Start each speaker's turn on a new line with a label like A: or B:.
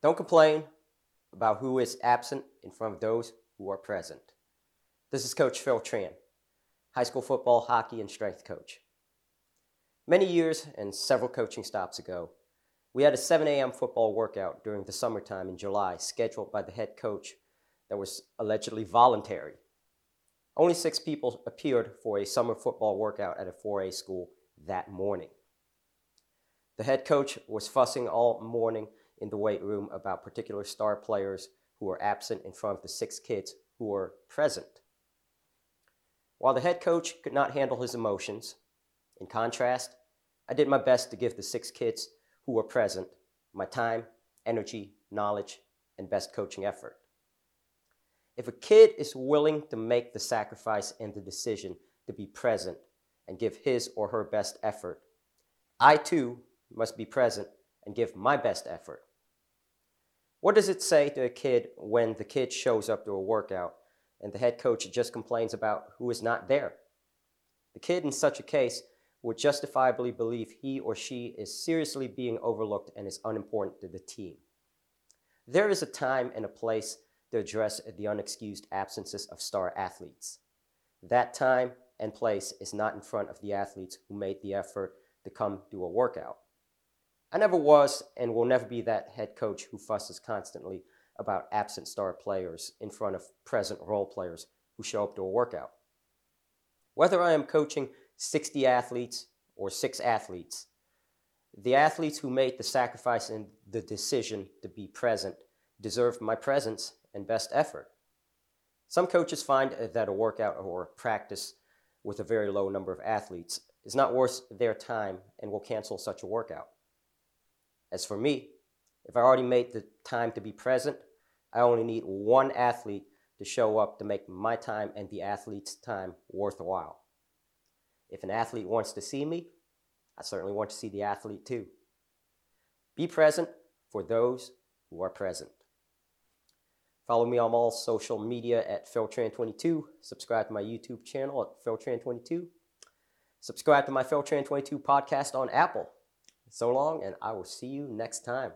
A: Don't complain about who is absent in front of those who are present. This is Coach Phil Tran, high school football, hockey, and strength coach. Many years and several coaching stops ago, we had a 7 a.m. football workout during the summertime in July scheduled by the head coach that was allegedly voluntary. Only six people appeared for a summer football workout at a 4A school that morning. The head coach was fussing all morning in the weight room about particular star players who were absent in front of the six kids who were present. While the head coach could not handle his emotions, in contrast, I did my best to give the six kids who were present my time, energy, knowledge, and best coaching effort. If a kid is willing to make the sacrifice and the decision to be present and give his or her best effort, I too must be present and give my best effort. What does it say to a kid when the kid shows up to a workout and the head coach just complains about who is not there? The kid in such a case would justifiably believe he or she is seriously being overlooked and is unimportant to the team. There is a time and a place to address the unexcused absences of star athletes. That time and place is not in front of the athletes who made the effort to come do a workout. I never was and will never be that head coach who fusses constantly about absent star players in front of present role players who show up to a workout. Whether I am coaching 60 athletes or six athletes, the athletes who made the sacrifice and the decision to be present deserve my presence and best effort. Some coaches find that a workout or practice with a very low number of athletes is not worth their time and will cancel such a workout. As for me, if I already made the time to be present, I only need one athlete to show up to make my time and the athlete's time worthwhile. If an athlete wants to see me, I certainly want to see the athlete too. Be present for those who are present. Follow me on all social media at PhilTran22. Subscribe to my YouTube channel at PhilTran22. Subscribe to my PhilTran22 podcast on Apple. So long, and I will see you next time.